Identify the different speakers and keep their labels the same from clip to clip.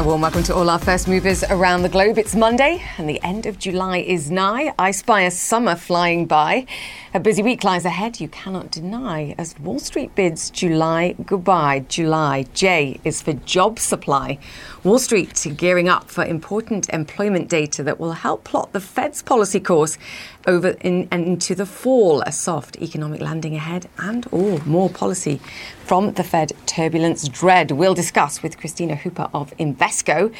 Speaker 1: A warm welcome to all our first movers around the globe. It's Monday and the end of July is nigh. I spy a summer flying by. A busy week lies ahead, you cannot deny, as Wall Street bids July goodbye. July J is for job supply. Wall Street gearing up for important employment data that will help plot the Fed's policy course over in, into the fall. A soft economic landing ahead and all more policy from the Fed turbulence dread. We'll discuss with Kristina Hooper of Invesco.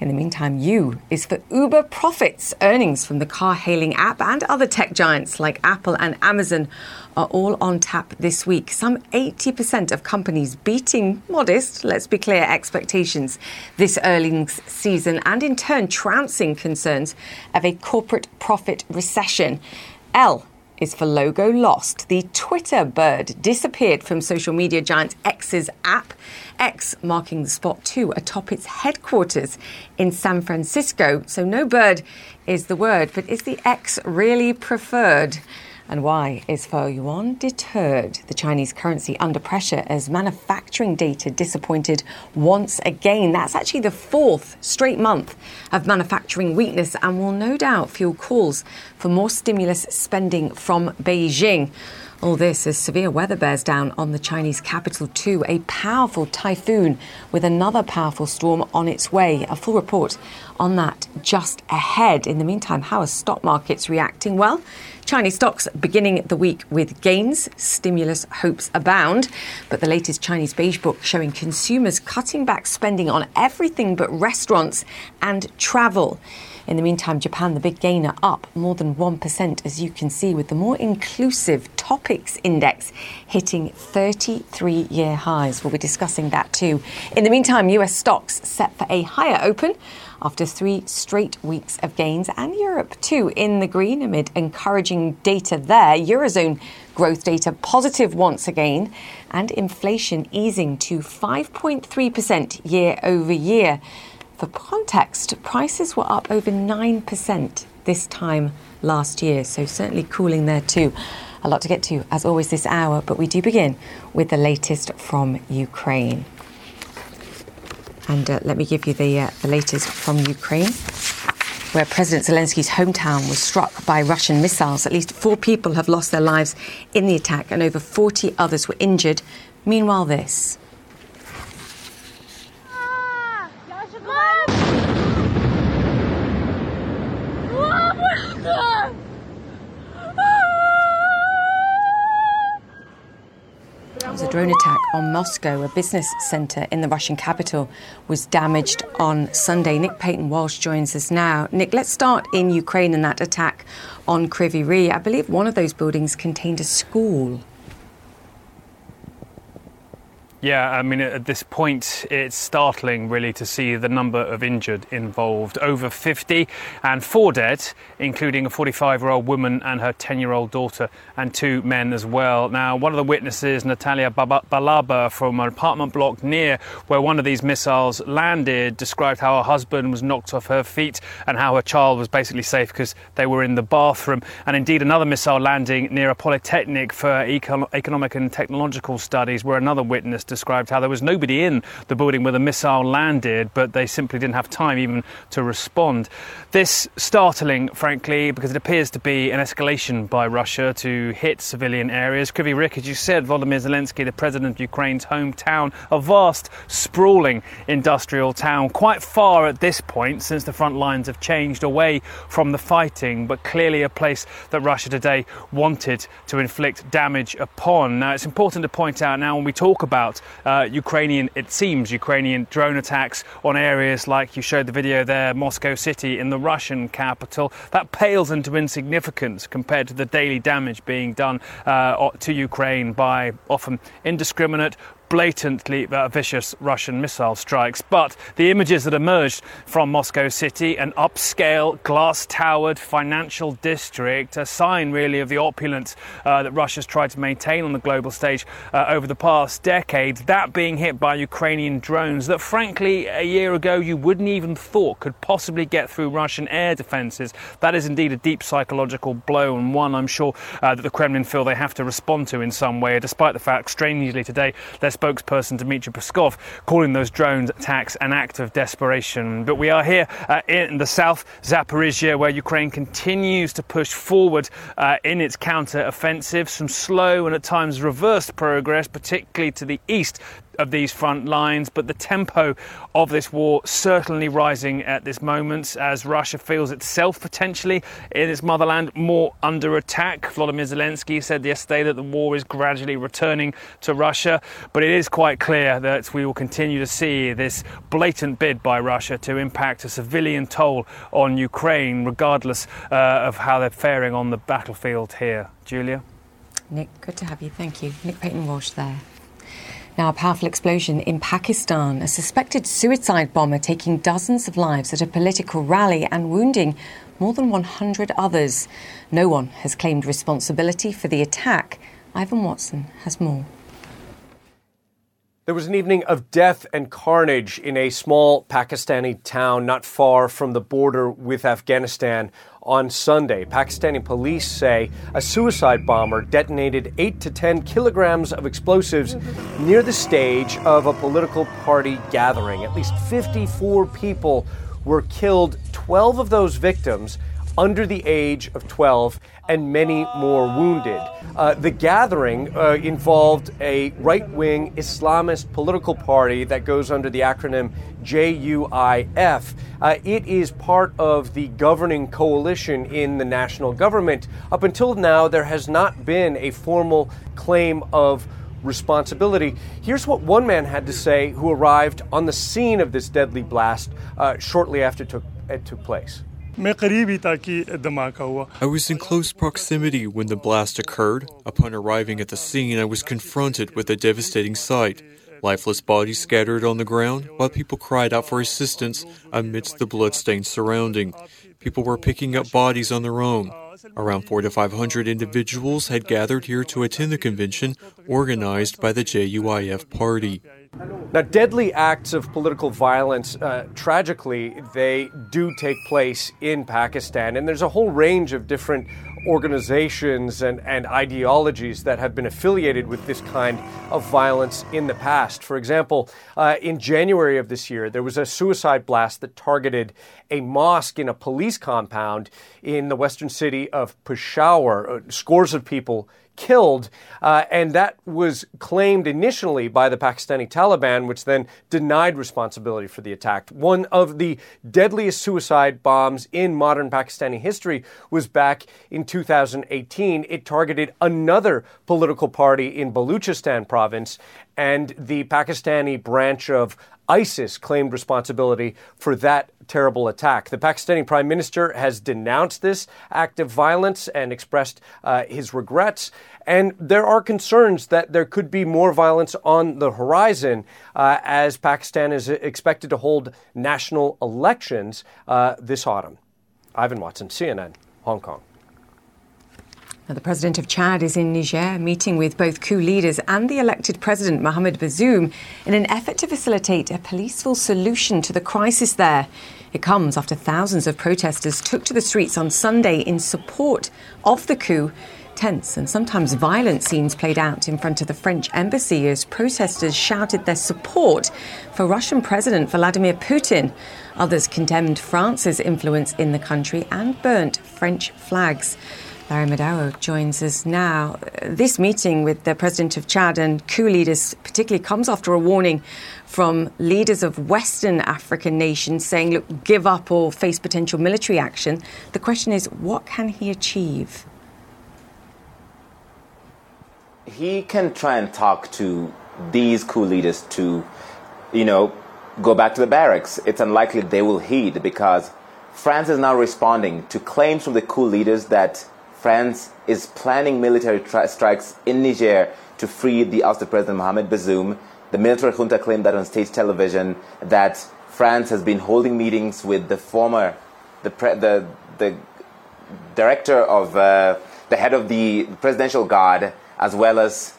Speaker 1: In the meantime, U is for Uber profits. Earnings from the car hailing app and other tech giants like Apple and Amazon are all on tap this week. Some 80% of companies beating modest, let's be clear, expectations this earnings season and in turn trouncing concerns of a corporate profit recession. L is for logo lost. The Twitter bird disappeared from social media giant X's app. X marking the spot too atop its headquarters in San Francisco. So no bird is the word, but is the X really preferred? And why is for yuan deterred? The Chinese currency under pressure as manufacturing data disappointed once again. That's actually the fourth straight month of manufacturing weakness and will no doubt fuel calls for more stimulus spending from Beijing. All this as severe weather bears down on the Chinese capital too. A powerful typhoon with another powerful storm on its way. A full report on that just ahead. In the meantime, how are stock markets reacting? Well, Chinese stocks beginning the week with gains. Stimulus hopes abound. But the latest Chinese beige book showing consumers cutting back spending on everything but restaurants and travel. In the meantime, Japan, the big gainer, up more than 1%, as you can see, with the more inclusive TOPIX index hitting 33 year highs. We'll be discussing that too. In the meantime, US stocks set for a higher open after three straight weeks of gains, and Europe too in the green amid encouraging data there. Eurozone growth data positive once again, and inflation easing to 5.3% year over year. For context, prices were up over 9% this time last year, so certainly cooling there too. A lot to get to, as always, this hour, but we do begin with the latest from Ukraine. And uh, let me give you the, uh, the latest from Ukraine, where President Zelensky's hometown was struck by Russian missiles. At least four people have lost their lives in the attack, and over 40 others were injured. Meanwhile, this. Was a drone attack on Moscow. A business centre in the Russian capital was damaged on Sunday. Nick Paton Walsh joins us now. Nick, let's start in Ukraine and that attack on Kryvyi. I believe one of those buildings contained a school.
Speaker 2: Yeah, I mean, at this point, it's startling really to see the number of injured involved over 50 and four dead, including a 45 year old woman and her 10 year old daughter, and two men as well. Now, one of the witnesses, Natalia Balaba, from an apartment block near where one of these missiles landed, described how her husband was knocked off her feet and how her child was basically safe because they were in the bathroom. And indeed, another missile landing near a polytechnic for econ- economic and technological studies, where another witness described how there was nobody in the building where the missile landed, but they simply didn't have time even to respond. This startling, frankly, because it appears to be an escalation by Russia to hit civilian areas. Kryvyi Rih, as you said, Volodymyr Zelensky, the president of Ukraine's hometown, a vast, sprawling industrial town, quite far at this point since the front lines have changed away from the fighting, but clearly a place that Russia today wanted to inflict damage upon. Now, it's important to point out now when we talk about uh, Ukrainian, it seems, Ukrainian drone attacks on areas like you showed the video there, Moscow City in the Russian capital. That pales into insignificance compared to the daily damage being done uh, to Ukraine by often indiscriminate, blatantly uh, vicious Russian missile strikes. But the images that emerged from Moscow City, an upscale, glass towered financial district, a sign really of the opulence uh, that Russia's tried to maintain on the global stage uh, over the past decade that being hit by Ukrainian drones that, frankly, a year ago you wouldn't even thought could possibly get through Russian air defences. That is indeed a deep psychological blow, and one I'm sure uh, that the Kremlin feel they have to respond to in some way, despite the fact, strangely today, their spokesperson Dmitry Peskov calling those drones attacks an act of desperation. But we are here uh, in the south, Zaporizhia, where Ukraine continues to push forward uh, in its counter offensive. Some slow and at times reversed progress, particularly to the east of these front lines, but the tempo of this war certainly rising at this moment as Russia feels itself potentially in its motherland more under attack. Volodymyr Zelensky said yesterday that the war is gradually returning to Russia, but it is quite clear that we will continue to see this blatant bid by Russia to impact a civilian toll on Ukraine, regardless uh, of how they're faring on the battlefield here. Julia?
Speaker 1: Nick, good to have you. Thank you. Nick Paton Walsh there. Now, a powerful explosion in Pakistan. A suspected suicide bomber taking dozens of lives at a political rally and wounding more than 100 others. No one has claimed responsibility for the attack. Ivan Watson has more.
Speaker 3: There was an evening of death and carnage in a small Pakistani town not far from the border with Afghanistan on Sunday. Pakistani police say a suicide bomber detonated 8 to 10 kilograms of explosives near the stage of a political party gathering. At least 54 people were killed, 12 of those victims under the age of 12 and many more wounded. Uh, the gathering uh, involved a right wing Islamist political party that goes under the acronym JUIF. Uh, it is part of the governing coalition in the national government. Up until now, there has not been a formal claim of responsibility. Here's what one man had to say who arrived on the scene of this deadly blast uh, shortly after it took, it took place.
Speaker 4: I was in close proximity when the blast occurred. Upon arriving at the scene, I was confronted with a devastating sight. Lifeless bodies scattered on the ground, while people cried out for assistance amidst the bloodstained surrounding. People were picking up bodies on their own. Around four to five hundred individuals had gathered here to attend the convention organized by the JUIF party.
Speaker 3: Now, deadly acts of political violence, uh, tragically, they do take place in Pakistan, and there's a whole range of different organizations and, and ideologies that have been affiliated with this kind of violence in the past. For example, uh, in January of this year, there was a suicide blast that targeted a mosque in a police compound in the western city of Peshawar. Uh, scores of people killed. Uh, and that was claimed initially by the Pakistani Taliban, which then denied responsibility for the attack. One of the deadliest suicide bombs in modern Pakistani history was back in 2018. It targeted another political party in Baluchistan province, and the Pakistani branch of ISIS claimed responsibility for that terrible attack. The Pakistani prime minister has denounced this act of violence and expressed uh, his regrets. And there are concerns that there could be more violence on the horizon uh, as Pakistan is expected to hold national elections uh, this autumn. Ivan Watson, CNN, Hong Kong.
Speaker 1: Now, the president of Chad is in Niger meeting with both coup leaders and the elected president Mohamed Bazoum in an effort to facilitate a peaceful solution to the crisis there. It comes after thousands of protesters took to the streets on Sunday in support of the coup. Tense and sometimes violent scenes played out in front of the French embassy as protesters shouted their support for Russian President Vladimir Putin. Others condemned France's influence in the country and burnt French flags. Larry Madowo joins us now. This meeting with the president of Chad and coup leaders particularly comes after a warning from leaders of Western African nations saying, look, give up or face potential military action. The question is, what can he achieve?
Speaker 5: He can try and talk to these coup leaders to, you know, go back to the barracks. It's unlikely they will heed because France is now responding to claims from the coup leaders that France is planning military tri- strikes in Niger to free the ousted President Mohamed Bazoum. The military junta claimed that on state television that France has been holding meetings with the former, the pre- the, the director of uh, the head of the presidential guard, as well as,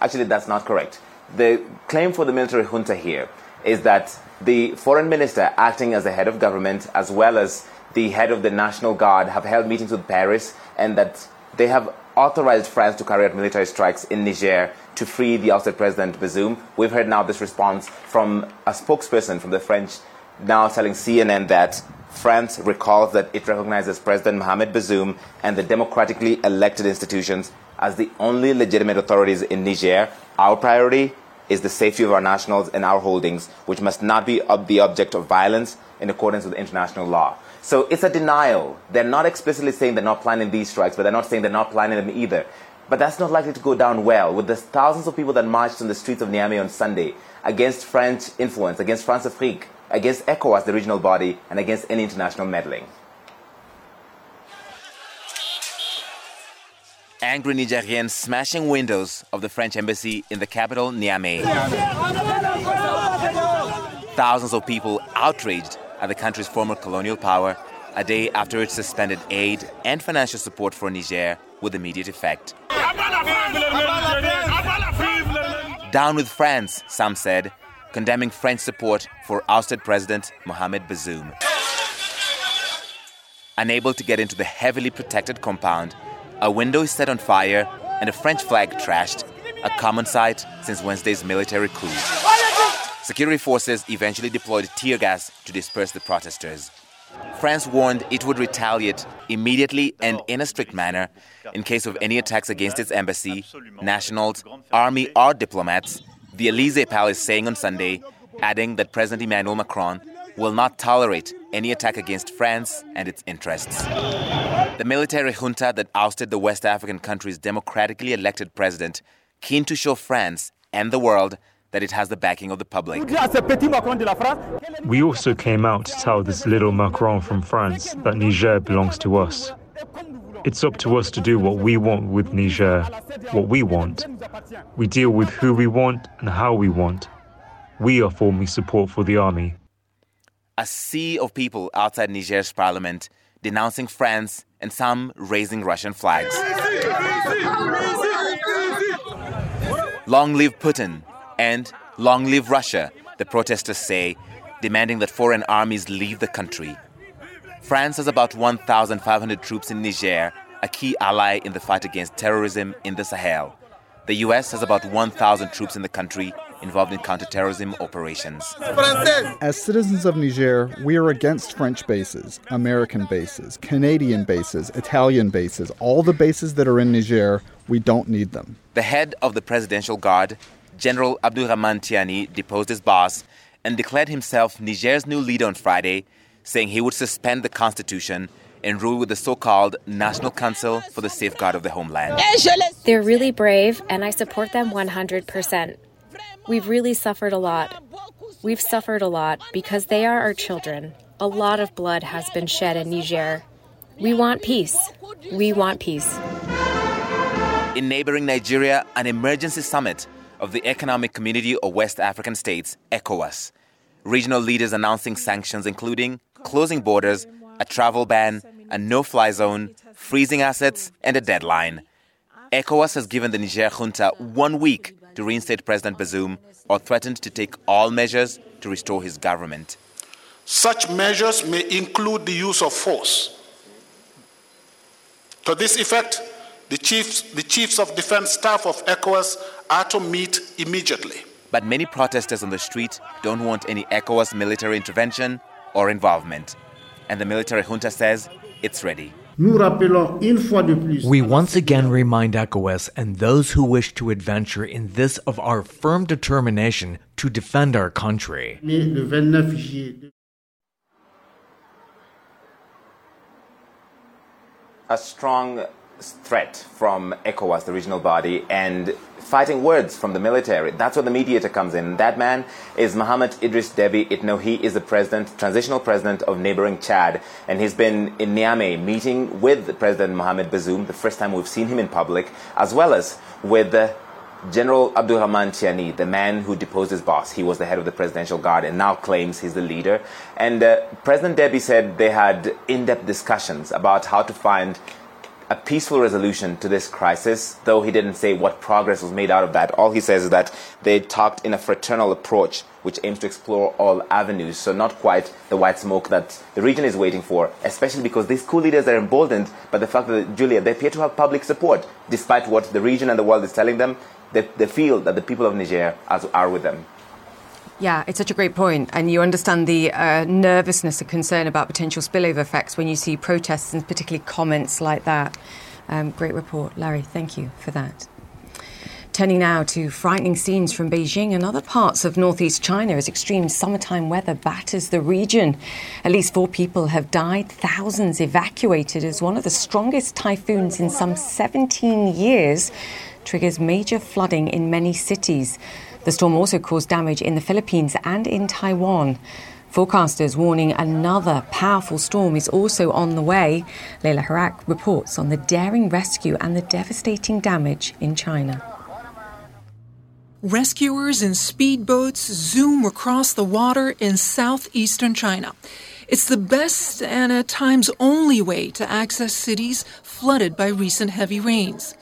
Speaker 5: actually that's not correct. the claim for the military junta here is that the foreign minister, acting as the head of government, as well as the head of the National Guard, have held meetings with Paris and that they have authorized France to carry out military strikes in Niger to free the ousted President Bazoum. We've heard now this response from a spokesperson from the French now telling CNN that France recalls that it recognizes President Mohamed Bazoum and the democratically elected institutions as the only legitimate authorities in Niger. Our priority is the safety of our nationals and our holdings, which must not be the object of violence in accordance with international law. So it's a denial. They're not explicitly saying they're not planning these strikes, but they're not saying they're not planning them either. But that's not likely to go down well with the thousands of people that marched on the streets of Niamey on Sunday against French influence, against France Afrique, against ECOWAS, the regional body, and against any international meddling. Angry Nigerians smashing windows of the French embassy in the capital, Niamey. Thousands of people outraged at the country's former colonial power a day after it suspended aid and financial support for Niger with immediate effect. Down with France, some said, condemning French support for ousted President Mohamed Bazoum. Unable to get into the heavily protected compound, a window is set on fire and a French flag trashed, a common sight since Wednesday's military coup. Security forces eventually deployed tear gas to disperse the protesters. France warned it would retaliate immediately and in a strict manner in case of any attacks against its embassy, nationals, army, or diplomats, the Elysee Palace saying on Sunday, adding that President Emmanuel Macron will not tolerate any attack against France and its interests. The military junta that ousted the West African country's democratically elected president, keen to show France and the world that it has the backing of the public.
Speaker 6: We also came out to tell this little Macron from France that Niger belongs to us. It's up to us to do what we want with Niger, what we want. We deal with who we want and how we want. We are forming support for the army.
Speaker 5: A sea of people outside Niger's parliament denouncing France and some raising Russian flags. Long live Putin, and long live Russia, the protesters say, demanding that foreign armies leave the country. France has about 1,500 troops in Niger, a key ally in the fight against terrorism in the Sahel. The US has about 1,000 troops in the country involved in counterterrorism operations.
Speaker 7: As citizens of Niger, we are against French bases, American bases, Canadian bases, Italian bases, all the bases that are in Niger. We don't need them.
Speaker 5: The head of the Presidential Guard, General Abdurrahman Tiani deposed his boss and declared himself Niger's new leader on Friday, saying he would suspend the constitution and rule with the so called National Council for the Safeguard of the Homeland.
Speaker 8: They're really brave, and I support them 100%. We've really suffered a lot. We've suffered a lot because they are our children. A lot of blood has been shed in Niger. We want peace. We want peace.
Speaker 5: In neighboring Nigeria, an emergency summit of the Economic Community of West African States, ECOWAS. Regional leaders announcing sanctions, including closing borders, a travel ban, a no fly zone, freezing assets, and a deadline. ECOWAS has given the Niger junta one week to reinstate President Bazoum or threatened to take all measures to restore his government.
Speaker 9: Such measures may include the use of force. To this effect, the chiefs, the chiefs of defense staff of ECOWAS are to meet immediately.
Speaker 5: But many protesters on the street don't want any ECOWAS military intervention or involvement. And the military junta says it's ready.
Speaker 10: We once again remind ECOWAS and those who wish to adventure in this of our firm determination to defend our country.
Speaker 5: A strong threat from ECOWAS, the regional body, and fighting words from the military. That's where the mediator comes in. That man is Mohamed Idris Deby Itno. He is the president, transitional president of neighboring Chad, and he's been in Niamey meeting with President Mohamed Bazoum, the first time we've seen him in public, as well as with uh, General Abdurrahman Tiani, the man who deposed his boss. He was the head of the Presidential Guard and now claims he's the leader. And uh, President Deby said they had in depth discussions about how to find a peaceful resolution to this crisis, though he didn't say what progress was made out of that. All he says is that they talked in a fraternal approach which aims to explore all avenues. So, not quite the white smoke that the region is waiting for, especially because these coup leaders are emboldened by the fact that, Julia, they appear to have public support, despite what the region and the world is telling them. They, they feel that the people of Niger are, are with them.
Speaker 1: Yeah, it's such a great point, and you understand the uh, nervousness and concern about potential spillover effects when you see protests and particularly comments like that. Um, great report, Larry. Thank you for that. Turning now to frightening scenes from Beijing and other parts of northeast China as extreme summertime weather batters the region. At least four people have died, thousands evacuated as one of the strongest typhoons in some 17 years triggers major flooding in many cities. The storm also caused damage in the Philippines and in Taiwan. Forecasters warning another powerful storm is also on the way. Leila Harak reports on the daring rescue and the devastating damage in China.
Speaker 11: Rescuers in speedboats zoom across the water in southeastern China. It's the best and at times only way to access cities flooded by recent heavy rains.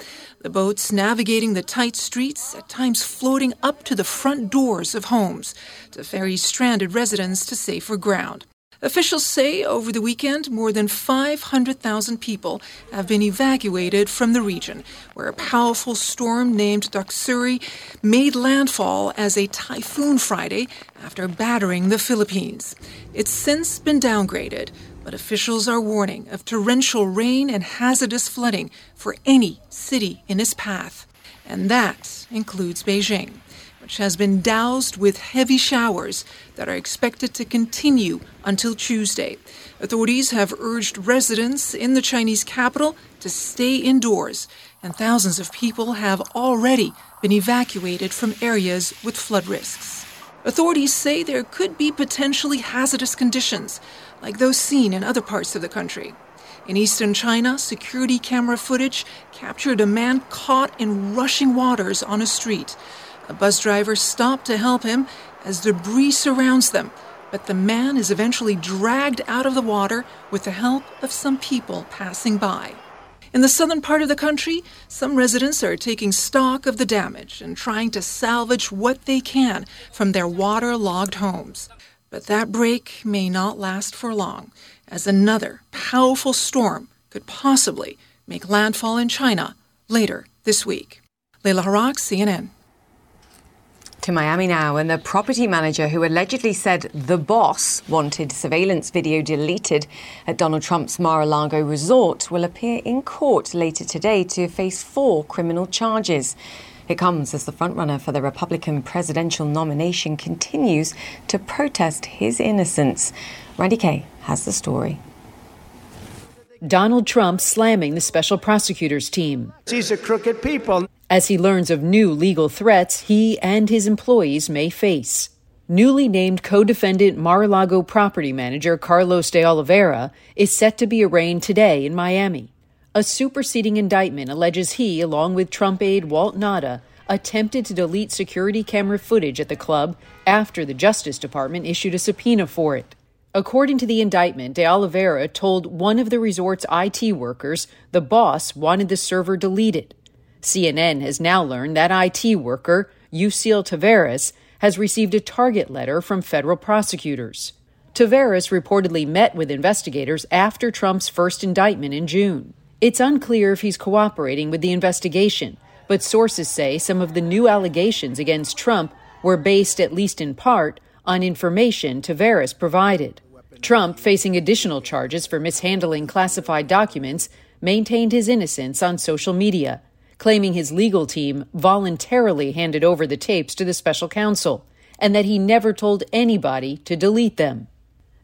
Speaker 11: The boats navigating the tight streets, at times floating up to the front doors of homes to ferry stranded residents to safer ground. Officials say over the weekend, more than 500,000 people have been evacuated from the region, where a powerful storm named Doksuri made landfall as a typhoon Friday after battering the Philippines. It's since been downgraded, but officials are warning of torrential rain and hazardous flooding for any city in its path. And that includes Beijing which has been doused with heavy showers that are expected to continue until Tuesday. Authorities have urged residents in the Chinese capital to stay indoors, and thousands of people have already been evacuated from areas with flood risks. Authorities say there could be potentially hazardous conditions, like those seen in other parts of the country. In eastern China, security camera footage captured a man caught in rushing waters on a street. A bus driver stopped to help him as debris surrounds them, but the man is eventually dragged out of the water with the help of some people passing by. In the southern part of the country, some residents are taking stock of the damage and trying to salvage what they can from their waterlogged homes. But that break may not last for long, as another powerful storm could possibly make landfall in China later this week. Leila Harak, CNN
Speaker 1: to Miami now, and the property manager who allegedly said the boss wanted surveillance video deleted at Donald Trump's Mar a Lago resort will appear in court later today to face four criminal charges. It comes as the frontrunner for the Republican presidential nomination continues to protest his innocence. Randi Kaye has the story.
Speaker 12: Donald Trump slamming the special prosecutors team.
Speaker 13: These are crooked people.
Speaker 12: As he learns of new legal threats he and his employees may face. Newly named co defendant Mar a Lago property manager Carlos de Oliveira is set to be arraigned today in Miami. A superseding indictment alleges he, along with Trump aide Walt Nauta, attempted to delete security camera footage at the club after the Justice Department issued a subpoena for it. According to the indictment, De Oliveira told one of the resort's IT workers the boss wanted the server deleted. CNN has now learned that IT worker, Yuscil Taveras, has received a target letter from federal prosecutors. Taveras reportedly met with investigators after Trump's first indictment in June. It's unclear if he's cooperating with the investigation, but sources say some of the new allegations against Trump were based, at least in part, on information Taveras provided. Trump, facing additional charges for mishandling classified documents, maintained his innocence on social media, claiming his legal team voluntarily handed over the tapes to the special counsel and that he never told anybody to delete them.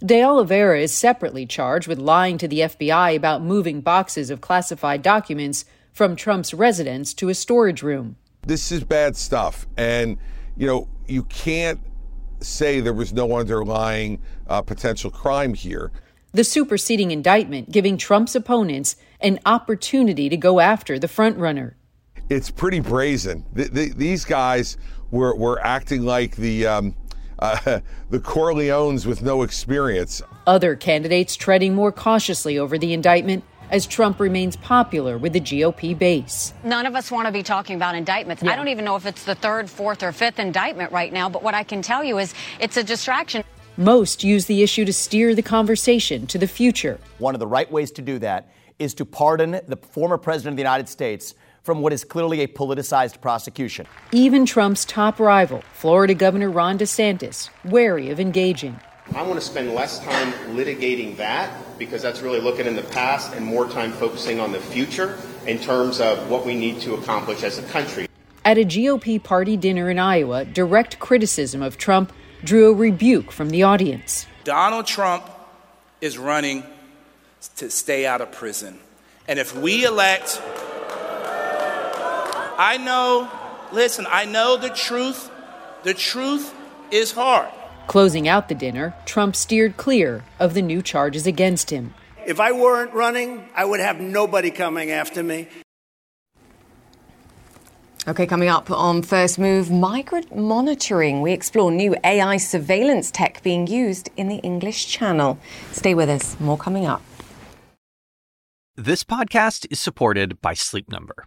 Speaker 12: De Oliveira is separately charged with lying to the FBI about moving boxes of classified documents from Trump's residence to a storage room.
Speaker 14: This is bad stuff. And, you know, you can't say there was no underlying uh, potential crime here.
Speaker 12: The superseding indictment giving Trump's opponents an opportunity to go after the frontrunner.
Speaker 14: It's pretty brazen. The, the, these guys were, were acting like the um, uh, the Corleones with no experience.
Speaker 12: Other candidates treading more cautiously over the indictment as Trump remains popular with the GOP base.
Speaker 13: None of us want to be talking about indictments. Yeah. I don't even know if it's the third, fourth, or fifth indictment right now, but what I can tell you is it's a distraction.
Speaker 12: Most use the issue to steer the conversation to the future.
Speaker 15: One of the right ways to do that is to pardon the former president of the United States from what is clearly a politicized prosecution.
Speaker 12: Even Trump's top rival, Florida Governor Ron DeSantis, wary of engaging.
Speaker 16: I want to spend less time litigating that because that's really looking in the past and more time focusing on the future in terms of what we need to accomplish as a country.
Speaker 12: At a GOP party dinner in Iowa, direct criticism of Trump drew a rebuke from the audience.
Speaker 17: Donald Trump is running to stay out of prison. And if we elect, I know, listen, I know the truth. The truth is hard.
Speaker 12: Closing out the dinner, Trump steered clear of the new charges against him.
Speaker 18: If I weren't running, I would have nobody coming after me.
Speaker 1: Okay, coming up on First Move, migrant monitoring. We explore new AI surveillance tech being used in the English Channel. Stay with us, more coming up.
Speaker 19: This podcast is supported by Sleep Number.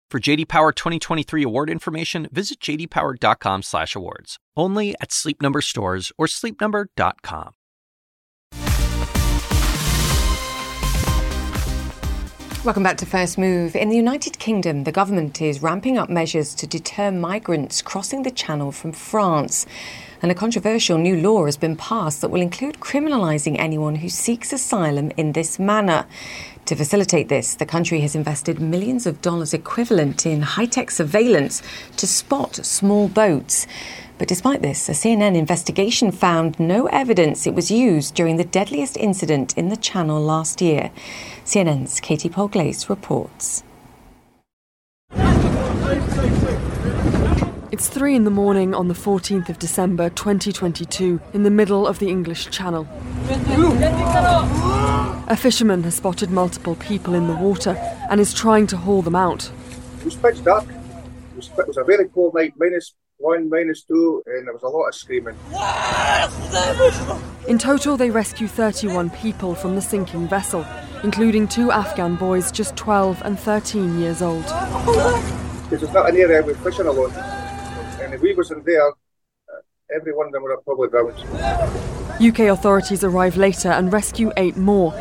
Speaker 19: For JD Power 2023 award information, visit jdpower.com/awards. Only at Sleep Number stores or sleepnumber.com.
Speaker 1: Welcome back to First Move. In the United Kingdom, the government is ramping up measures to deter migrants crossing the Channel from France. And a controversial new law has been passed that will include criminalising anyone who seeks asylum in this manner. To facilitate this, the country has invested millions of dollars equivalent in high tech surveillance to spot small boats. But despite this, a CNN investigation found no evidence it was used during the deadliest incident in the Channel last year. CNN's Katie Polglase reports.
Speaker 20: It's three in the morning on the 14th of December 2022 in the middle of the English Channel. A fisherman has spotted multiple people in the water and is trying to haul them out.
Speaker 21: It was pitch dark. It was, a very cold night, minus one, minus two, and there was a lot of screaming.
Speaker 20: In total, they rescue 31 people from the sinking vessel, including two Afghan boys just 12 and 13 years old.
Speaker 21: This is not an area with fishing alone and if we wasn't there, uh, every one of them would have probably drowned.
Speaker 20: UK authorities arrive later and rescue eight more.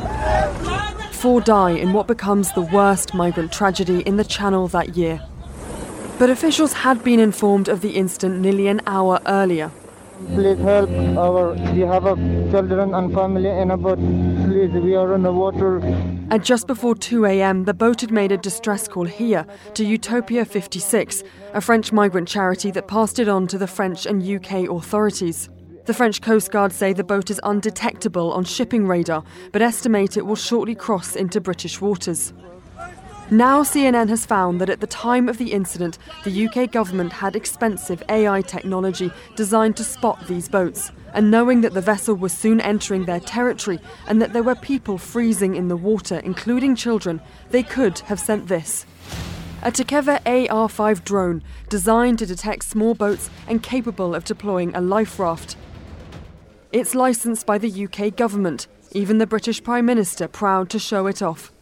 Speaker 20: Four die in what becomes the worst migrant tragedy in the Channel that year. But officials had been informed of the incident nearly an hour earlier.
Speaker 22: Please help our we have children and family in a boat. Please, we are in the water.
Speaker 20: At just before 2 a.m., the boat had made a distress call here to Utopia 56, a French migrant charity that passed it on to the French and UK authorities. The French Coast Guard say the boat is undetectable on shipping radar, but estimate it will shortly cross into British waters. Now, CNN has found that at the time of the incident, the UK government had expensive AI technology designed to spot these boats. And knowing that the vessel was soon entering their territory and that there were people freezing in the water, including children, they could have sent this. A Tekever AR 5 drone designed to detect small boats and capable of deploying a life raft. It's licensed by the UK government, even the British Prime Minister proud to show it off.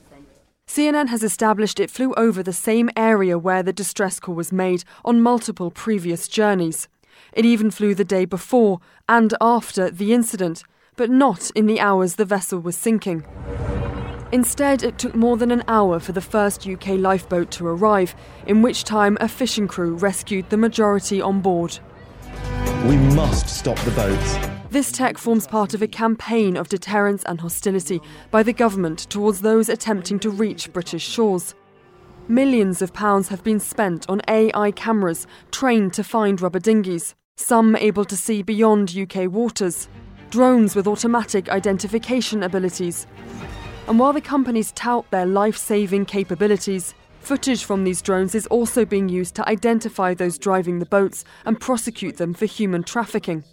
Speaker 20: CNN has established it flew over the same area where the distress call was made on multiple previous journeys. It even flew the day before and after the incident, but not in the hours the vessel was sinking. Instead, it took more than an hour for the first UK lifeboat to arrive, in which time a fishing crew rescued the majority on board.
Speaker 23: We must stop the boats.
Speaker 20: This tech forms part of a campaign of deterrence and hostility by the government towards those attempting to reach British shores. Millions of pounds have been spent on AI cameras trained to find rubber dinghies, some able to see beyond UK waters, drones with automatic identification abilities. And while the companies tout their life saving capabilities, footage from these drones is also being used to identify those driving the boats and prosecute them for human trafficking.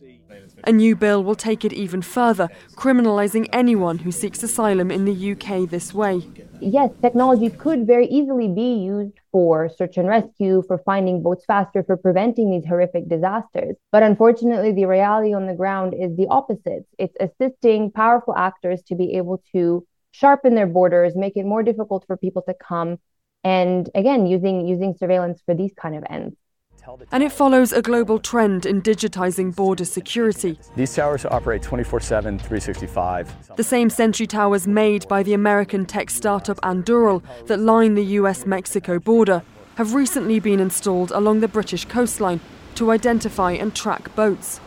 Speaker 20: A new bill will take it even further, criminalising anyone who seeks asylum in the UK this way.
Speaker 24: Yes, technology could very easily be used for search and rescue, for finding boats faster, for preventing these horrific disasters. But unfortunately, the reality on the ground is the opposite. It's assisting powerful actors to be able to sharpen their borders, make it more difficult for people to come, and again, using using surveillance for these kind of ends.
Speaker 20: And it follows a global trend in digitizing border security.
Speaker 25: These towers operate 24 7, 365.
Speaker 20: The same sentry towers made by the American tech startup Anduril that line the US Mexico border have recently been installed along the British coastline to identify and track boats.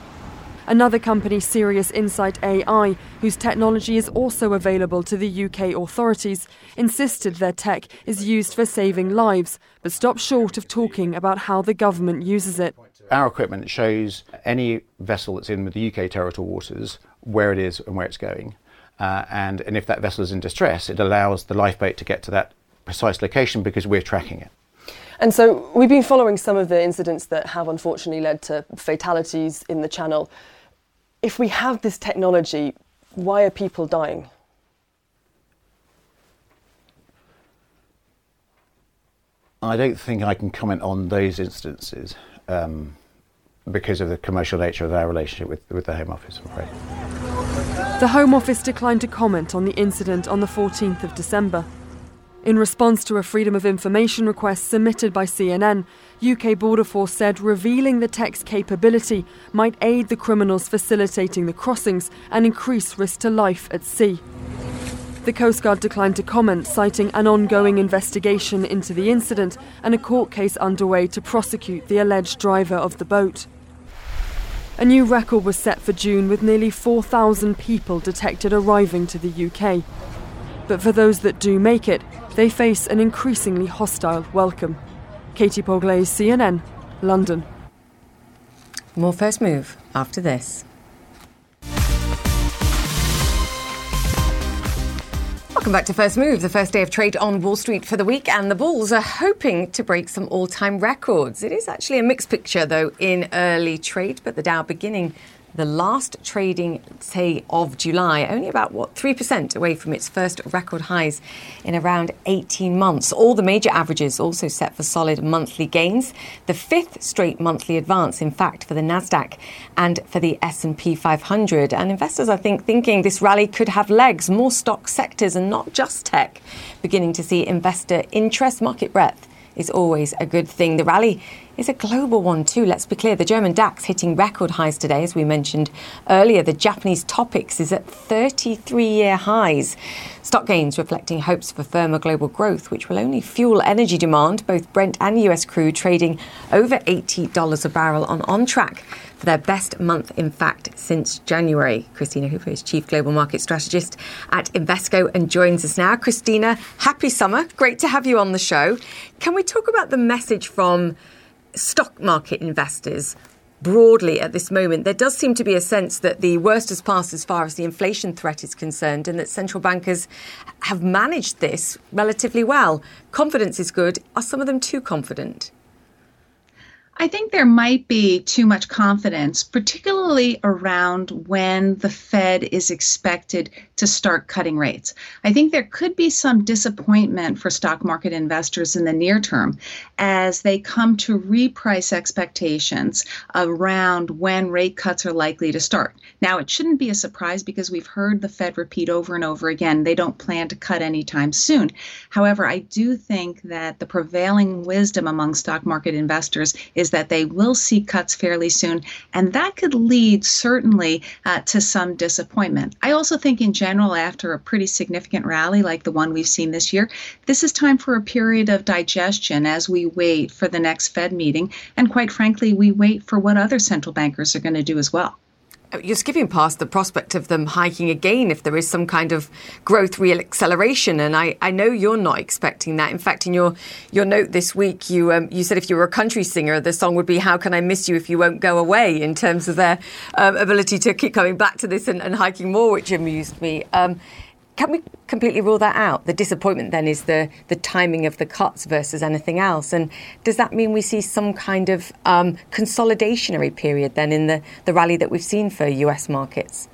Speaker 20: Another company, Sirius Insight AI, whose technology is also available to the UK authorities, insisted their tech is used for saving lives, but stopped short of talking about how the government uses it.
Speaker 23: Our equipment shows any vessel that's in the UK territorial waters where it is and where it's going. Uh, and, and if that vessel is in distress, it allows the lifeboat to get to that precise location because we're tracking it.
Speaker 26: And so we've been following some of the incidents that have unfortunately led to fatalities in the channel if we have this technology, why are people dying?
Speaker 23: I don't think I can comment on those instances um, because of the commercial nature of our relationship with, with the Home Office, I'm afraid.
Speaker 20: The Home Office declined to comment on the incident on the 14th of December. In response to a Freedom of Information request submitted by CNN, UK Border Force said revealing the tech's capability might aid the criminals facilitating the crossings and increase risk to life at sea. The Coast Guard declined to comment, citing an ongoing investigation into the incident and a court case underway to prosecute the alleged driver of the boat. A new record was set for June with nearly 4,000 people detected arriving to the UK. But for those that do make it, they face an increasingly hostile welcome. Katie Polglase, CNN, London.
Speaker 1: More First Move after this. Welcome back to First Move, the first day of trade on Wall Street for the week, and the bulls are hoping to break some all time records. It is actually a mixed picture, though, in early trade, but the Dow beginning the last trading day of July, only about what 3% away from its first record highs in around 18 months. All the major averages also set for solid monthly gains. The fifth straight monthly advance, in fact, for the Nasdaq and for the S&P 500. And investors, I think, thinking this rally could have legs, more stock sectors and not just tech, beginning to see investor interest, market breadth is always a good thing. The rally is a global one too. Let's be clear. The German DAX hitting record highs today, as we mentioned earlier. The Japanese Topix is at 33 year highs. Stock gains reflecting hopes for firmer global growth, which will only fuel energy demand. Both Brent and US crude trading over $80 a barrel on on track for their best month, in fact, since January. Kristina Hooper is Chief Global Market Strategist at Invesco and joins us now. Kristina, happy summer. Great to have you on the show. Can we talk about the message from stock market investors broadly at this moment, there does seem to be a sense that the worst has passed as far as the inflation threat is concerned and that central bankers have managed this relatively well. Confidence is good. Are some of them too confident?
Speaker 27: I think there might be too much confidence, particularly around when the Fed is expected to start cutting rates. I think there could be some disappointment for stock market investors in the near term as they come to reprice expectations around when rate cuts are likely to start. Now, it shouldn't be a surprise because we've heard the Fed repeat over and over again they don't plan to cut anytime soon. However, I do think that the prevailing wisdom among stock market investors is that they will see cuts fairly soon, and that could lead certainly uh, to some disappointment. I also think, in general, after a pretty significant rally like the one we've seen this year, this is time for a period of digestion as we wait for the next Fed meeting, and quite frankly, we wait for what other central bankers are going to do as well.
Speaker 1: You're skipping past the prospect of them hiking again if there is some kind of growth real acceleration. And I, I know you're not expecting that. In fact, in your, your note this week, you um, you said if you were a country singer, the song would be "How Can I Miss You If You Won't Go Away." In terms of their um, ability to keep coming back to this and, and hiking more, which amused me. Um, can we completely rule that out? The disappointment then is the the timing of the cuts versus anything else. And does that mean we see some kind of um, consolidationary period then in the, the rally that we've seen for US markets?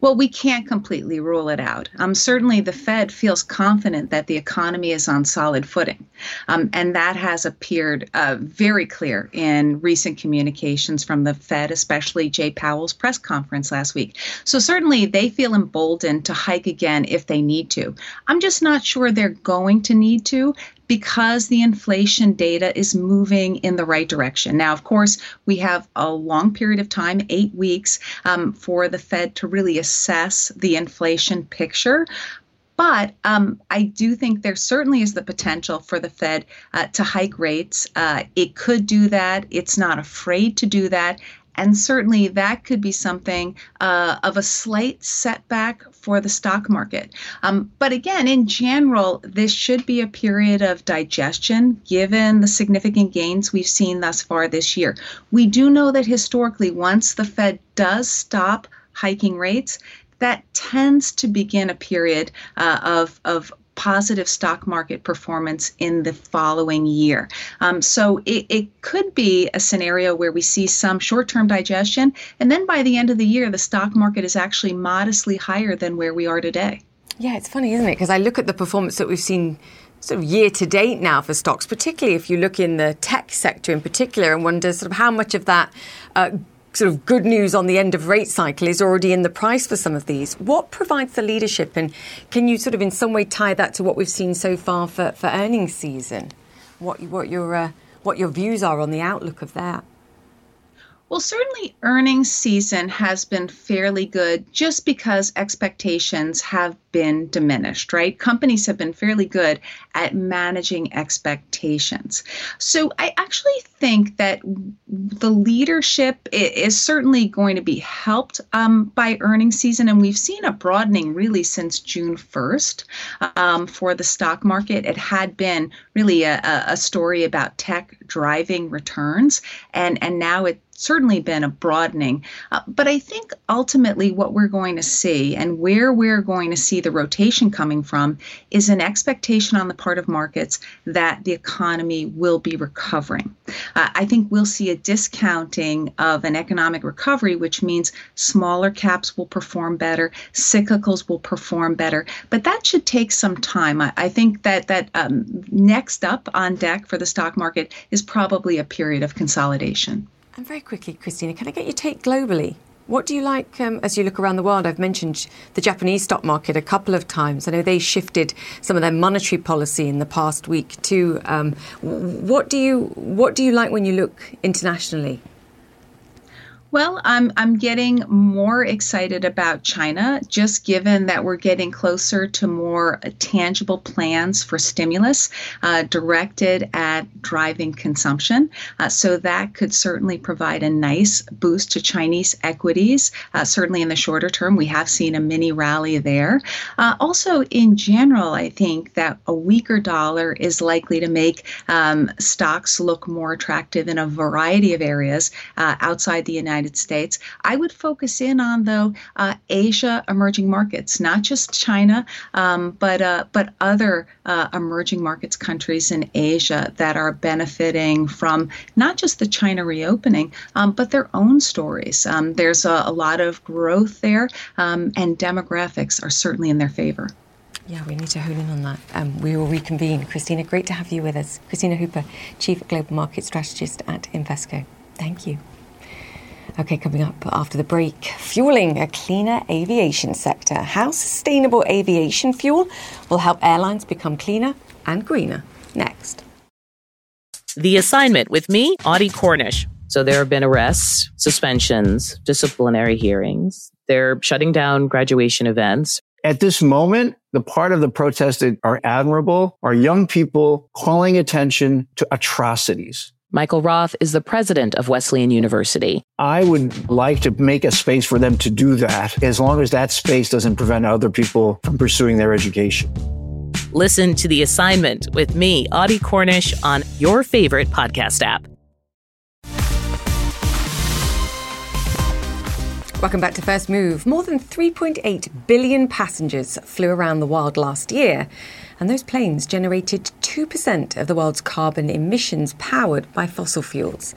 Speaker 27: Well, we can't completely rule it out. Um, certainly, the Fed feels confident that the economy is on solid footing. Um, and that has appeared uh, very clear in recent communications from the Fed, especially Jay Powell's press conference last week. So, certainly, they feel emboldened to hike again if they need to. I'm just not sure they're going to need to because the inflation data is moving in the right direction. Now, of course, we have a long period of time, eight weeks, um, for the Fed to really assess the inflation picture. But um, I do think there certainly is the potential for the Fed uh, to hike rates. Uh, it could do that. It's not afraid to do that. And certainly that could be something uh, of a slight setback for the stock market. Um, but again, in general, this should be a period of digestion given the significant gains we've seen thus far this year. We do know that historically, once the Fed does stop hiking rates, that tends to begin a period uh, of, of positive stock market performance in the following year. Um, so it, it could be a scenario where we see some short term digestion, and then by the end of the year, the stock market is actually modestly higher than where we are today.
Speaker 1: Yeah, it's funny, isn't it? Because I look at the performance that we've seen sort of year to date now for stocks, particularly if you look in the tech sector in particular, and wonder sort of how much of that uh, sort of good news on the end of rate cycle is already in the price for some of these. What provides the leadership, and can you sort of in some way tie that to what we've seen so far for, for earnings season? What what your uh, what your views are on the outlook of that?
Speaker 27: Well, certainly earnings season has been fairly good just because expectations have been diminished, right? Companies have been fairly good at managing expectations. So I actually think that the leadership is certainly going to be helped um, by earnings season. And we've seen a broadening really since June 1st um, for the stock market. It had been really a, a story about tech driving returns. And, and now it certainly been a broadening. Uh, but I think ultimately what we're going to see and where we're going to see the rotation coming from is an expectation on the part of markets that the economy will be recovering. Uh, I think we'll see a discounting of an economic recovery, which means smaller caps will perform better, cyclicals will perform better. But that should take some time. I, I think that that um, next up on deck for the stock market is probably a period of consolidation.
Speaker 1: And very quickly, Kristina, can I get your take globally? What do you like um, as you look around the world? I've mentioned the Japanese stock market a couple of times. I know they shifted some of their monetary policy in the past week too. Um, what do you what do you like when you look internationally?
Speaker 27: Well, I'm I'm getting more excited about China, just given that we're getting closer to more tangible plans for stimulus uh, directed at driving consumption. Uh, so that could certainly provide a nice boost to Chinese equities. Uh, certainly in the shorter term, we have seen a mini rally there. Uh, also, in general, I think that a weaker dollar is likely to make um, stocks look more attractive in a variety of areas uh, outside the United United States. I would focus in on though uh, Asia emerging markets, not just China, um, but uh, but other uh, emerging markets countries in Asia that are benefiting from not just the China reopening, um, but their own stories. Um, there's a, a, lot of growth there, um, and demographics are certainly in their favor.
Speaker 1: Yeah, we need to hone in on that. Um, we will reconvene. Kristina, great to have you with us. Kristina Hooper, Chief Global Market Strategist at Invesco. Thank you. Okay, coming up after the break, fueling a cleaner aviation sector. How sustainable aviation fuel will help airlines become cleaner and greener. Next.
Speaker 28: The assignment with me, Audie Cornish. So there have been arrests, suspensions, disciplinary hearings. They're shutting down graduation events.
Speaker 29: At this moment, the part of the protests that are admirable are young people calling attention to atrocities
Speaker 28: Michael Roth is the president of Wesleyan University.
Speaker 29: I would like to make a space for them to do that as long as that space doesn't prevent other people from pursuing their education.
Speaker 28: Listen to the assignment with me, Audie Cornish, on your favorite podcast app.
Speaker 1: Welcome back to First Move. More than 3.8 billion passengers flew around the world last year, and those planes generated 2% of the world's carbon emissions powered by fossil fuels.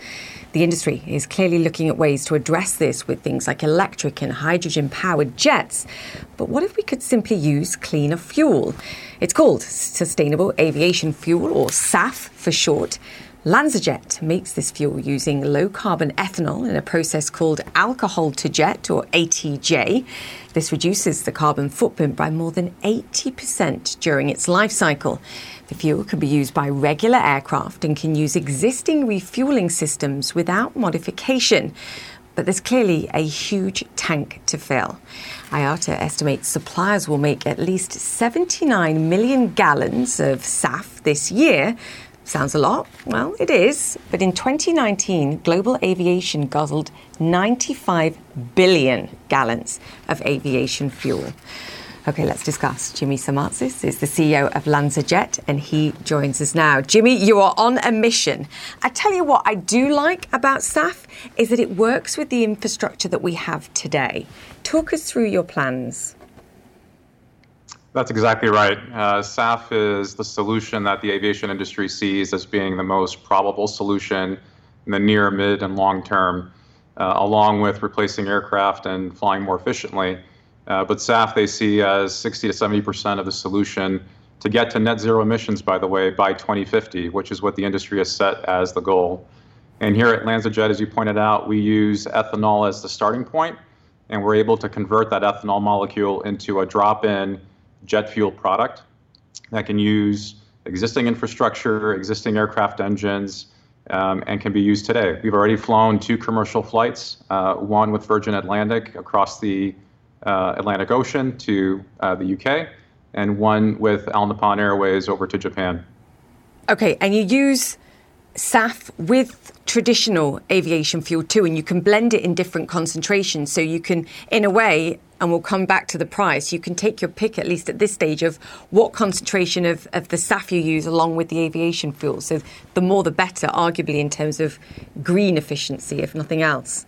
Speaker 1: The industry is clearly looking at ways to address this with things like electric and hydrogen powered jets. But what if we could simply use cleaner fuel? It's called Sustainable Aviation Fuel, or SAF for short. LanzaJet makes this fuel using low carbon ethanol in a process called alcohol to jet or ATJ. This reduces the carbon footprint by more than 80% during its life cycle. The fuel can be used by regular aircraft and can use existing refueling systems without modification. But there's clearly a huge tank to fill. IATA estimates suppliers will make at least 79 million gallons of SAF this year Sounds a lot? Well, it is. But in 2019, global aviation guzzled 95 billion gallons of aviation fuel. Okay, let's discuss. Jimmy Samartzis is the CEO of LanzaJet, and he joins us now. Jimmy, you are on a mission. I tell you what I do like about SAF is that it works with the infrastructure that we have today. Talk us through your plans.
Speaker 30: That's exactly right. Uh, SAF is the solution that the aviation industry sees as being the most probable solution in the near, mid, and long term, uh, along with replacing aircraft and flying more efficiently. Uh, but SAF they see as 60 to 70 percent of the solution to get to net zero emissions, by the way, by 2050, which is what the industry has set as the goal. And here at LanzaJet, as you pointed out, we use ethanol as the starting point, and we're able to convert that ethanol molecule into a drop in jet fuel product that can use existing infrastructure, existing aircraft engines, um, and can be used today. We've already flown two commercial flights, uh, one with Virgin Atlantic across the uh, Atlantic Ocean to uh, the UK, and one with All Nippon Airways over to Japan.
Speaker 1: Okay, and you use SAF with traditional aviation fuel too, and you can blend it in different concentrations. So you can, in a way, and we'll come back to the price, you can take your pick, at least at this stage, of what concentration of, of the SAF you use along with the aviation fuel. So the more the better, arguably, in terms of green efficiency, if nothing else.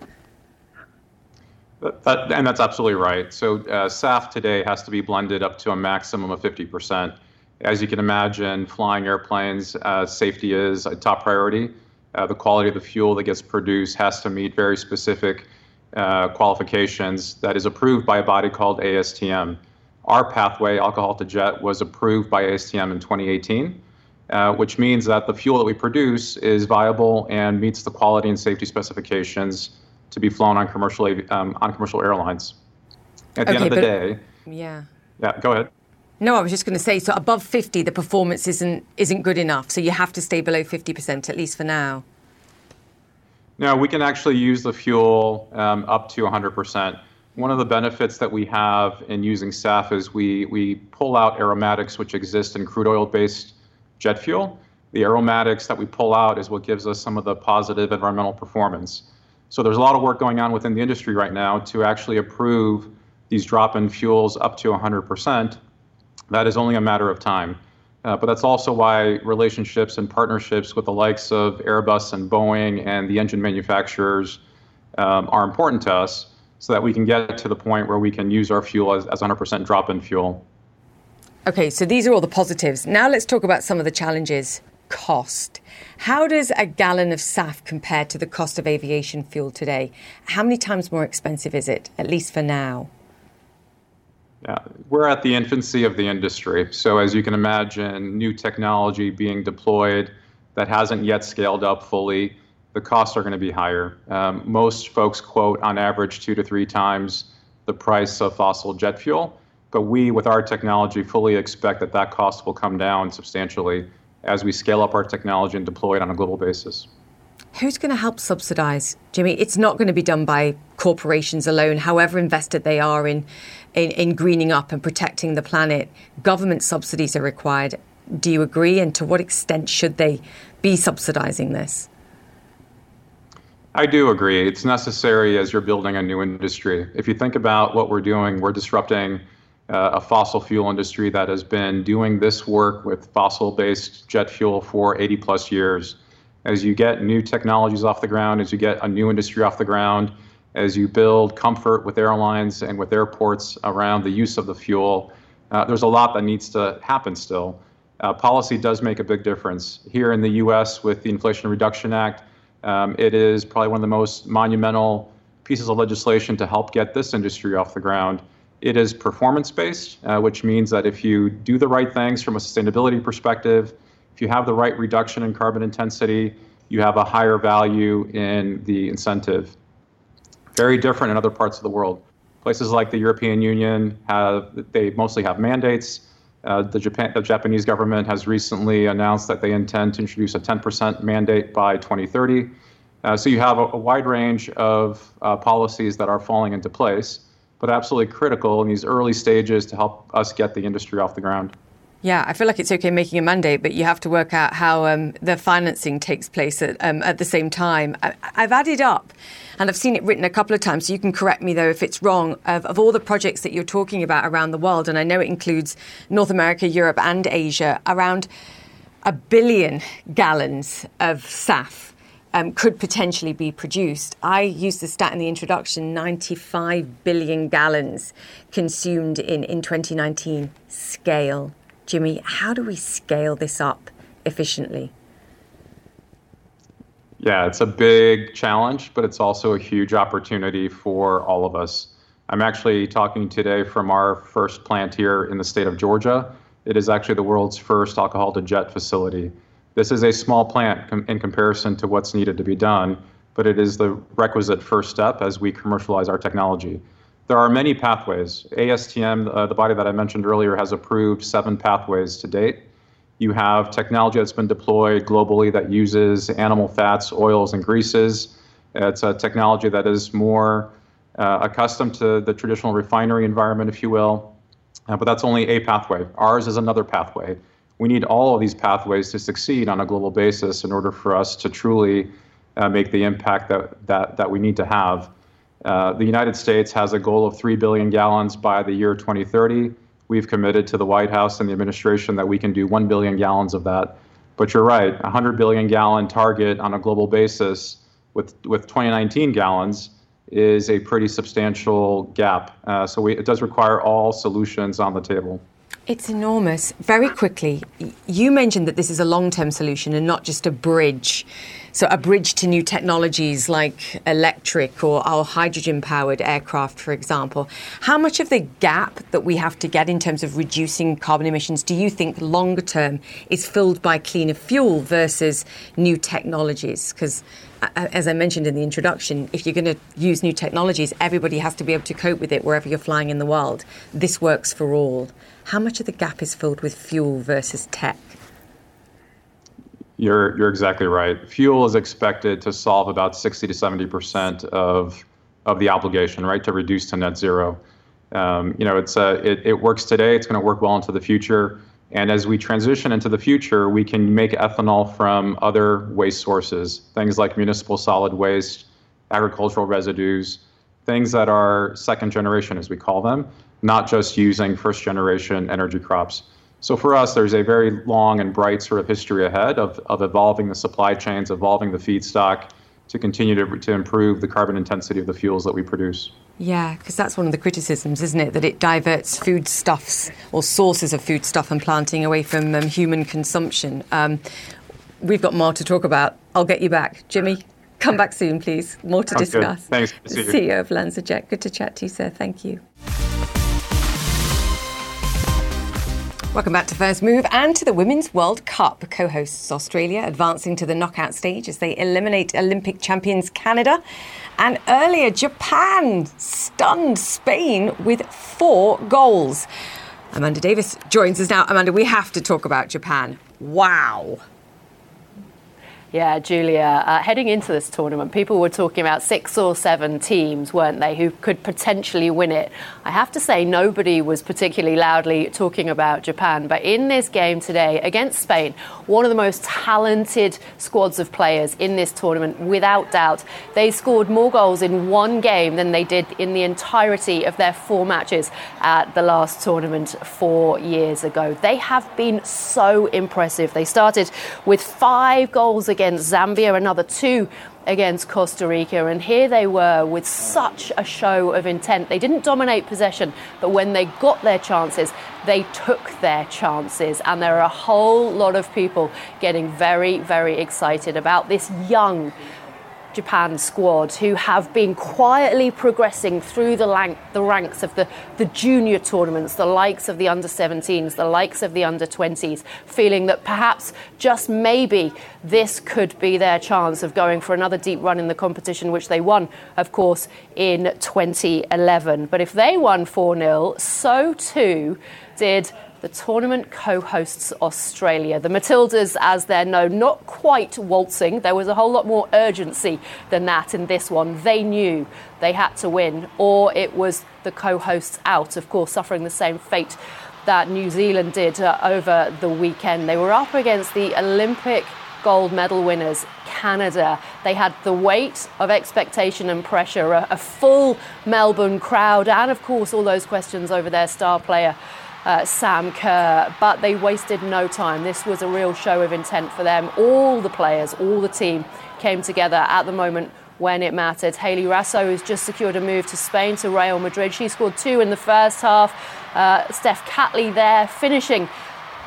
Speaker 30: That, and that's absolutely right. So uh, SAF today has to be blended up to a maximum of 50%. As you can imagine, flying airplanes, uh, safety is a top priority. Uh, the quality of the fuel that gets produced has to meet very specific uh, qualifications that is approved by a body called ASTM. Our pathway, alcohol to jet, was approved by ASTM in 2018, uh, which means that the fuel that we produce is viable and meets the quality and safety specifications to be flown on commercial um, on commercial airlines. At the okay, end of the day,
Speaker 1: yeah,
Speaker 30: yeah, go ahead.
Speaker 1: No, I was just going to say, so above 50, the performance isn't isn't good enough. So you have to stay below 50% at least for now.
Speaker 30: No, we can actually use the fuel um, up to 100%. One of the benefits that we have in using SAF is we, we pull out aromatics which exist in crude oil based jet fuel. The aromatics that we pull out is what gives us some of the positive environmental performance. So there's a lot of work going on within the industry right now to actually approve these drop in fuels up to 100%. That is only a matter of time. Uh, but that's also why relationships and partnerships with the likes of Airbus and Boeing and the engine manufacturers um, are important to us so that we can get to the point where we can use our fuel as, as 100% drop in fuel.
Speaker 1: Okay, so these are all the positives. Now let's talk about some of the challenges. Cost. How does a gallon of SAF compare to the cost of aviation fuel today? How many times more expensive is it, at least for now?
Speaker 30: Yeah, we're at the infancy of the industry. So, as you can imagine, new technology being deployed that hasn't yet scaled up fully, the costs are going to be higher. Um, most folks quote on average two to three times the price of fossil jet fuel. But we, with our technology, fully expect that that cost will come down substantially as we scale up our technology and deploy it on a global basis.
Speaker 1: Who's going to help subsidise, Jimmy? It's not going to be done by corporations alone, however invested they are in, in, in greening up and protecting the planet. Government subsidies are required. Do you agree? And to what extent should they be subsidising this?
Speaker 30: I do agree. It's necessary as you're building a new industry. If you think about what we're doing, we're disrupting uh, a fossil fuel industry that has been doing this work with fossil based jet fuel for 80 plus years. As you get new technologies off the ground, as you get a new industry off the ground, as you build comfort with airlines and with airports around the use of the fuel, uh, there's a lot that needs to happen still. Uh, policy does make a big difference. Here in the US, with the Inflation Reduction Act, um, it is probably one of the most monumental pieces of legislation to help get this industry off the ground. It is performance based, uh, which means that if you do the right things from a sustainability perspective, if you have the right reduction in carbon intensity, you have a higher value in the incentive. Very different in other parts of the world. Places like the European Union have they mostly have mandates. Uh, the, Japan, the Japanese government has recently announced that they intend to introduce a 10% mandate by 2030. Uh, so you have a, a wide range of uh, policies that are falling into place, but absolutely critical in these early stages to help us get the industry off the ground.
Speaker 1: Yeah, I feel like it's okay making a mandate, but you have to work out how um, the financing takes place at, um, at the same time. I, have added up, and I've seen it written a couple of times, so you can correct me though if it's wrong, of, of all the projects that you're talking about around the world, and I know it includes North America, Europe, and Asia, around a billion gallons of SAF um, could potentially be produced. I used the stat in the introduction 95 billion gallons consumed in, in 2019 scale. Jimmy, how do we scale this up efficiently?
Speaker 30: Yeah, it's a big challenge, but it's also a huge opportunity for all of us. I'm actually talking today from our first plant here in the state of Georgia. It is actually the world's first alcohol to jet facility. This is a small plant com- in comparison to what's needed to be done, but it is the requisite first step as we commercialize our technology. There are many pathways. ASTM, uh, the body that I mentioned earlier, has approved seven pathways to date. You have technology that's been deployed globally that uses animal fats, oils, and greases. It's a technology that is more uh, accustomed to the traditional refinery environment, if you will. Uh, but that's only a pathway. Ours is another pathway. We need all of these pathways to succeed on a global basis in order for us to truly uh, make the impact that, that, that we need to have. Uh, the United States has a goal of 3 billion gallons by the year 2030. We've committed to the White House and the administration that we can do 1 billion gallons of that. But you're right, a 100 billion gallon target on a global basis with, with 2019 gallons is a pretty substantial gap. Uh, so we, it does require all solutions on the table.
Speaker 1: It's enormous. Very quickly, you mentioned that this is a long term solution and not just a bridge. So, a bridge to new technologies like electric or our hydrogen powered aircraft, for example. How much of the gap that we have to get in terms of reducing carbon emissions do you think longer term is filled by cleaner fuel versus new technologies? Because as I mentioned in the introduction, if you're going to use new technologies, everybody has to be able to cope with it wherever you're flying in the world. This works for all. How much of the gap is filled with fuel versus tech?
Speaker 30: You're, you're exactly right. Fuel is expected to solve about 60 to 70 percent of of the obligation, right, to reduce to net zero. Um, you know, it's uh, it, it works today. It's going to work well into the future. And as we transition into the future, we can make ethanol from other waste sources, things like municipal solid waste, agricultural residues, things that are second generation, as we call them, not just using first generation energy crops. So for us, there's a very long and bright sort of history ahead of, of evolving the supply chains, evolving the feedstock to continue to, to improve the carbon intensity of the fuels that we produce.
Speaker 1: Yeah, because that's one of the criticisms, isn't it? That it diverts foodstuffs or sources of foodstuff and planting away from um, human consumption. Um, we've got more to talk about. I'll get you back. Jimmy, come back soon, please. More to discuss.
Speaker 30: Good. Thanks.
Speaker 1: CEO of LanzaJet. Good to chat to you, sir. Thank you. Welcome back to First Move and to the Women's World Cup. Co hosts Australia advancing to the knockout stage as they eliminate Olympic champions Canada. And earlier, Japan stunned Spain with four goals. Amanda Davies joins us now. Amanda, we have to talk about Japan. Wow.
Speaker 31: Yeah, Julia, uh, heading into this tournament, people were talking about six or seven teams, weren't they, who could potentially win it. I have to say, nobody was particularly loudly talking about Japan. But in this game today against Spain, one of the most talented squads of players in this tournament, without doubt, they scored more goals in one game than they did in the entirety of their four matches at the last tournament four years ago. They have been so impressive. They started with five goals against Zambia, another two against Costa Rica. And here they were with such a show of intent. They didn't dominate possession, but when they got their chances, they took their chances. And there are a whole lot of people getting very, very excited about this young Japan squad who have been quietly progressing through the, the ranks of the, the junior tournaments, the likes of the under 17s, the likes of the under 20s, feeling that perhaps just maybe this could be their chance of going for another deep run in the competition, which they won, of course, in 2011. But if they won 4 0, so too did the tournament co hosts Australia. The Matildas, as they're known, not quite waltzing. There was a whole lot more urgency than that in this one. They knew they had to win, or it was the co hosts out, of course, suffering the same fate that New Zealand did uh, over the weekend. They were up against the Olympic gold medal winners, Canada. They had the weight of expectation and pressure, a, a full Melbourne crowd, and of course, all those questions over their star player uh, Sam Kerr, but they wasted no time. This was a real show of intent for them. All the players, all the team came together at the moment when it mattered. Hayley Raso has just secured a move to Spain to Real Madrid. She scored two in the first half. Uh, Steph Catley there finishing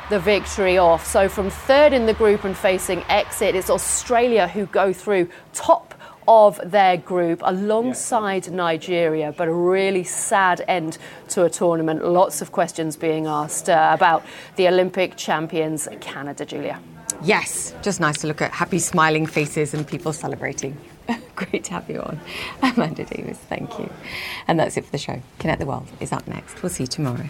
Speaker 31: the victory off. So from third in the group and facing exit, it's Australia who go through top of their group alongside Nigeria, but a really sad end to a tournament. Lots of questions being asked uh, about the Olympic champions, Canada, Julia.
Speaker 1: Yes, just nice to look at happy, smiling faces and people celebrating. Great to have you on. Amanda Davies, thank you. And that's it for the show. Connect the World is up next. We'll see you tomorrow.